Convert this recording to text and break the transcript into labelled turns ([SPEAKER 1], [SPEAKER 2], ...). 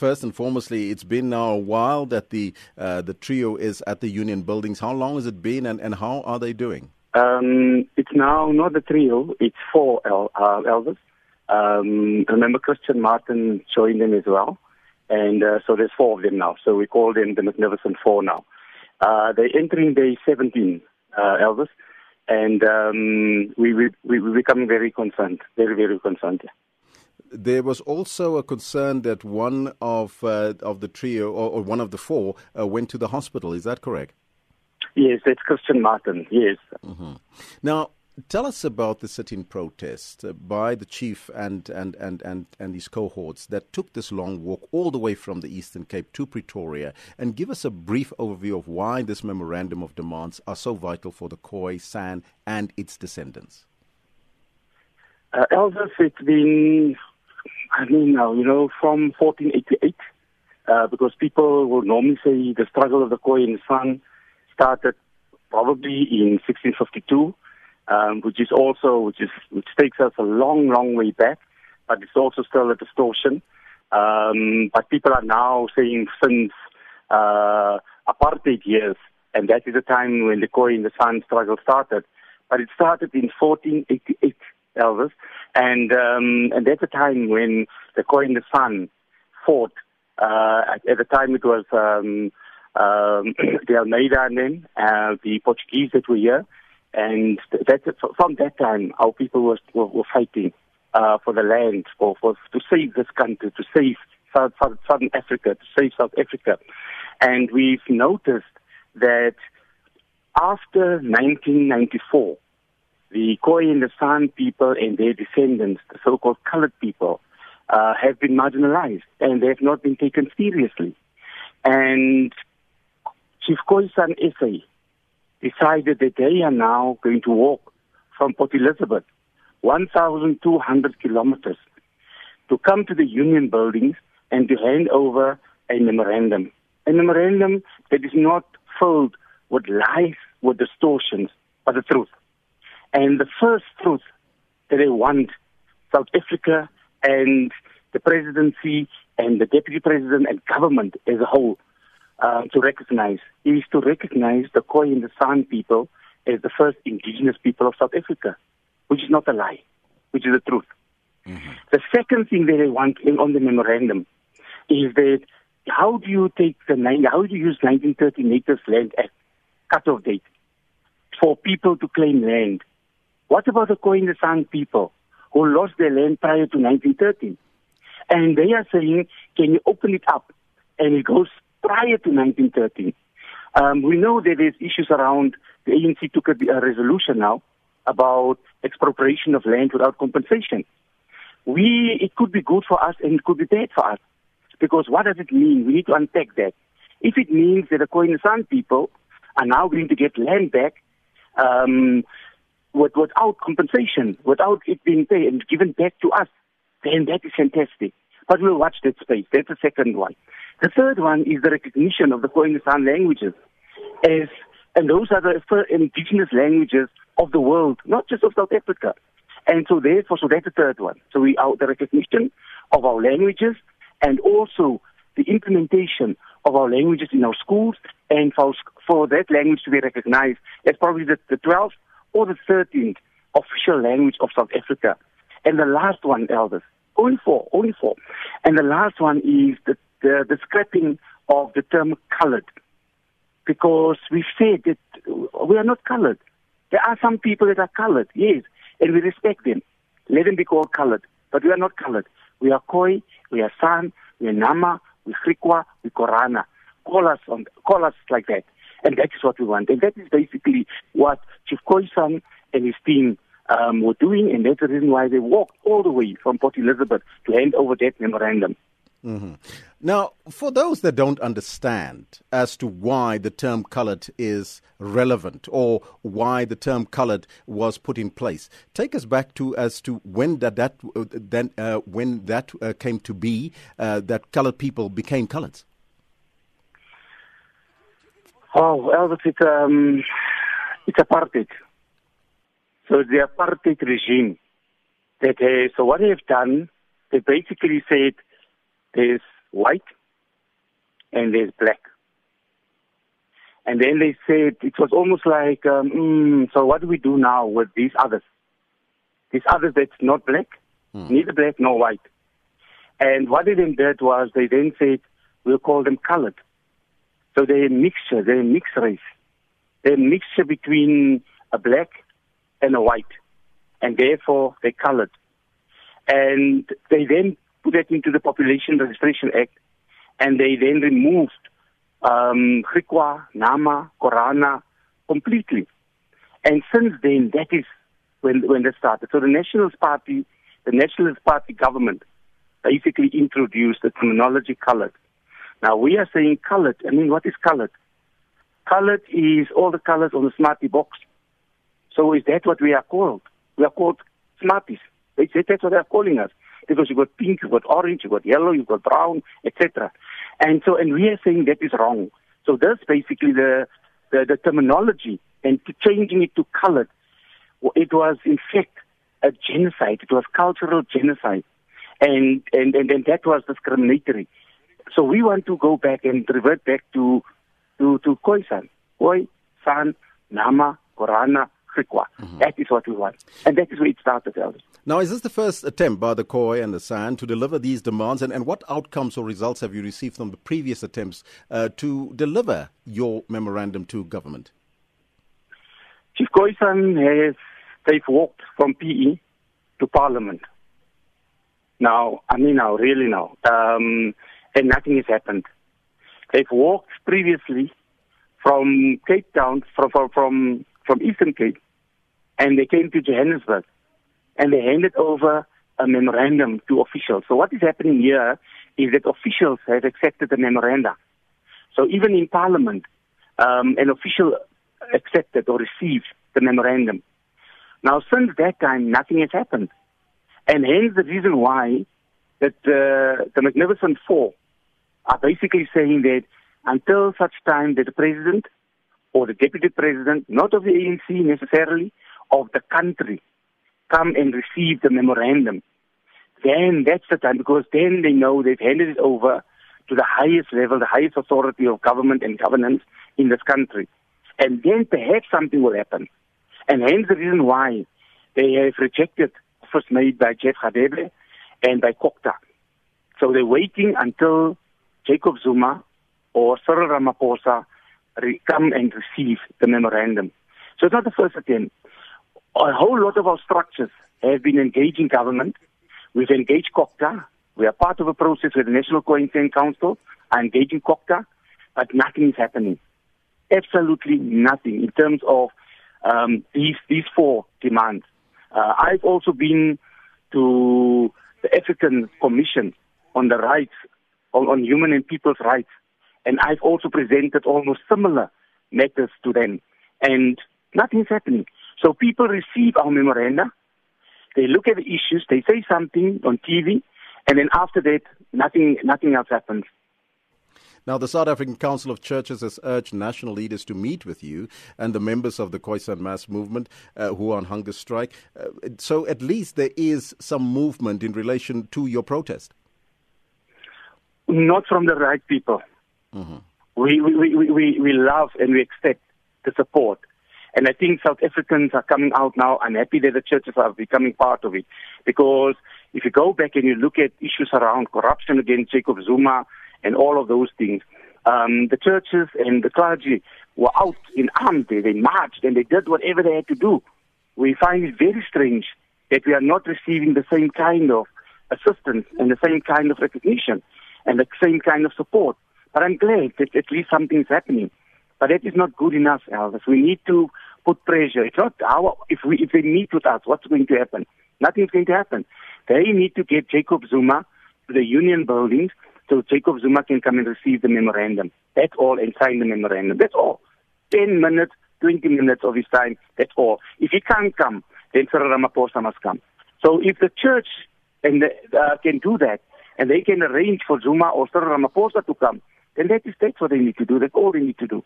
[SPEAKER 1] First and foremostly, it's been now a while that the uh, the trio is at the union buildings. How long has it been, and, and how are they doing?
[SPEAKER 2] Um, it's now not the trio; it's four el- uh, elders. Um, remember, Christian Martin joined them as well, and uh, so there's four of them now. So we call them the Magnificent Four now. Uh, they're entering day 17 uh, elders, and um, we, we we we're becoming very concerned, very very concerned.
[SPEAKER 1] There was also a concern that one of uh, of the trio or, or, one of the four uh, went to the hospital. Is that correct?
[SPEAKER 2] Yes, it's Christian Martin. Yes.
[SPEAKER 1] Mm-hmm. Now, tell us about the sit-in protest uh, by the chief and, and, and, and, and his cohorts that took this long walk all the way from the Eastern Cape to Pretoria, and give us a brief overview of why this memorandum of demands are so vital for the Khoi, San, and its descendants.
[SPEAKER 2] Uh, Elvis, it's been I mean, now, you know, from 1488, uh, because people will normally say the struggle of the Khoi and the San started probably in 1652, um, which is also, which is, which takes us a long, long way back, but it's also still a distortion. Um, but people are now saying since uh, apartheid years, and that is the time when the Khoi and the San struggle started. But it started in 1488, Elvis, and um, and that's a time when the Khoi and the San fought. Uh, at, at the time, it was um, um, the Almeida and then uh, the Portuguese that were here, and that from that time, our people was, were, were fighting uh, for the land, for, for to save this country, to save South, South, Southern Africa, to save South Africa, and we've noticed that after 1994 the Khoi and the San people and their descendants, the so-called colored people, uh, have been marginalized and they have not been taken seriously. And Chief Khoisan SA decided that they are now going to walk from Port Elizabeth 1,200 kilometers to come to the union buildings and to hand over a memorandum. A memorandum that is not filled with lies, with distortions, but the truth. And the first truth that I want South Africa and the presidency and the deputy president and government as a whole uh, to recognize is to recognize the Khoi and the San people as the first indigenous people of South Africa, which is not a lie, which is the truth. Mm-hmm. The second thing that I want in, on the memorandum is that how do you take the how do you use 1930 Natives Land Act cutoff date for people to claim land what about the Khoi San people who lost their land prior to 1913? And they are saying, can you open it up? And it goes prior to 1913. Um, we know that there's issues around, the ANC took a, a resolution now about expropriation of land without compensation. We, it could be good for us and it could be bad for us. Because what does it mean? We need to unpack that. If it means that the Khoi and the people are now going to get land back, um, with, without compensation, without it being paid and given back to us, then that is fantastic. But we'll watch that space. That's the second one. The third one is the recognition of the Khoisan languages as, and those are the first indigenous languages of the world, not just of South Africa. And so therefore, so that's the third one. So we are the recognition of our languages and also the implementation of our languages in our schools and for, for that language to be recognized as probably the, the 12th or the 13th official language of South Africa. And the last one, Elvis, only four, only four. And the last one is the, the, the scrapping of the term colored. Because we said that we are not colored. There are some people that are colored, yes, and we respect them. Let them be called colored. But we are not colored. We are Khoi, we are San, we are Nama, we Griqua, we Korana. Call us on, call us like that. And that is what we want. And that is basically what Chief Khoisan and his team um, were doing, and that's the reason why they walked all the way from Port Elizabeth to hand over that memorandum.
[SPEAKER 1] Mm-hmm. Now, for those that don't understand as to why the term colored is relevant or why the term colored was put in place, take us back to as to when that, that uh, then uh, when that uh, came to be uh, that colored people became coloreds.
[SPEAKER 2] Oh, well, it's, um, it's apartheid. So the apartheid regime that has, so what they've done, they basically said there's white and there's black. And then they said it was almost like, um, mm, so what do we do now with these others? These others that's not black, hmm. neither black nor white. And what they then did was they then said, we'll call them colored. So they're a mixture, they're a mixed race. They're a mixture between a black and a white. And therefore they're colored. And they then put that into the Population Registration Act and they then removed um, Nama, Korana completely. And since then, that is when, when they started. So the Nationalist Party, the Nationalist Party government basically introduced the terminology colored. Now we are saying colored. I mean, what is colored? Colored is all the colors on the Smarty box. So is that what we are called? We are called Smarties. That's what they are calling us. Because you've got pink, you've got orange, you've got yellow, you've got brown, etc. And so, and we are saying that is wrong. So that's basically the, the, the terminology and changing it to colored. It was in fact a genocide. It was cultural genocide. And, and, and, and that was discriminatory. So we want to go back and revert back to, to, to Khoisan. Khoi, San, Nama, Korana, Griqua. Mm-hmm. That is what we want. And that is where it started, Elvis.
[SPEAKER 1] Now, is this the first attempt by the Khoi and the San to deliver these demands? And, and what outcomes or results have you received from the previous attempts uh, to deliver your memorandum to government?
[SPEAKER 2] Chief Khoisan has, they've walked from PE to Parliament. Now, I mean now, really now. Um, and nothing has happened. They've walked previously from Cape Town, from, from, from from Eastern Cape, and they came to Johannesburg, and they handed over a memorandum to officials. So what is happening here is that officials have accepted the memoranda. So even in Parliament, um, an official accepted or received the memorandum. Now, since that time, nothing has happened. And hence the reason why that uh, the Magnificent Four are basically saying that until such time that the President or the deputy president, not of the ANC necessarily, of the country, come and receive the memorandum, then that's the time because then they know they've handed it over to the highest level, the highest authority of government and governance in this country. And then perhaps something will happen. And hence the reason why they have rejected offers made by Jeff Radebe and by COGTA. So they're waiting until Jacob Zuma or Cyril Ramaphosa come and receive the memorandum. So it's not the first attempt. A whole lot of our structures have been engaging government. We've engaged COGTA. We are part of a process with the National Khoisan Council. I'm engaging COGTA, but nothing is happening. Absolutely nothing in terms of um, these these four demands. Uh, I've also been to the African Commission on the rights, on, on human and people's rights, and I've also presented almost similar matters to them. And nothing's happening. So people receive our memoranda, they look at the issues, they say something on TV, and then after that, nothing, nothing else happens.
[SPEAKER 1] Now, the South African Council of Churches has urged national leaders to meet with you and the members of the Khoisan Mass movement uh, who are on hunger strike. Uh, so, at least there is some movement in relation to your protest.
[SPEAKER 2] Not from the right people. Mm-hmm. We, we, we, we, we love and we accept the support. And I think South Africans are coming out now. I'm happy that the churches are becoming part of it. Because if you go back and you look at issues around corruption against Jacob Zuma and all of those things, um, the churches and the clergy were out in arms. They, they marched and they did whatever they had to do. We find it very strange that we are not receiving the same kind of assistance and the same kind of recognition and the same kind of support. But I'm glad that at least something is happening. But that is not good enough, Elvis. We need to put pressure. It's not our, if we, if they meet with us, what's going to happen? Nothing's going to happen. They need to get Jacob Zuma to the union buildings so Jacob Zuma can come and receive the memorandum. That's all, and sign the memorandum. That's all. 10 minutes, 20 minutes of his time, that's all. If he can't come, then Cyril Ramaphosa must come. So if the church and the, uh, can do that, and they can arrange for Zuma or Cyril Ramaphosa to come, then that is that's what they need to do. That's all they need to do.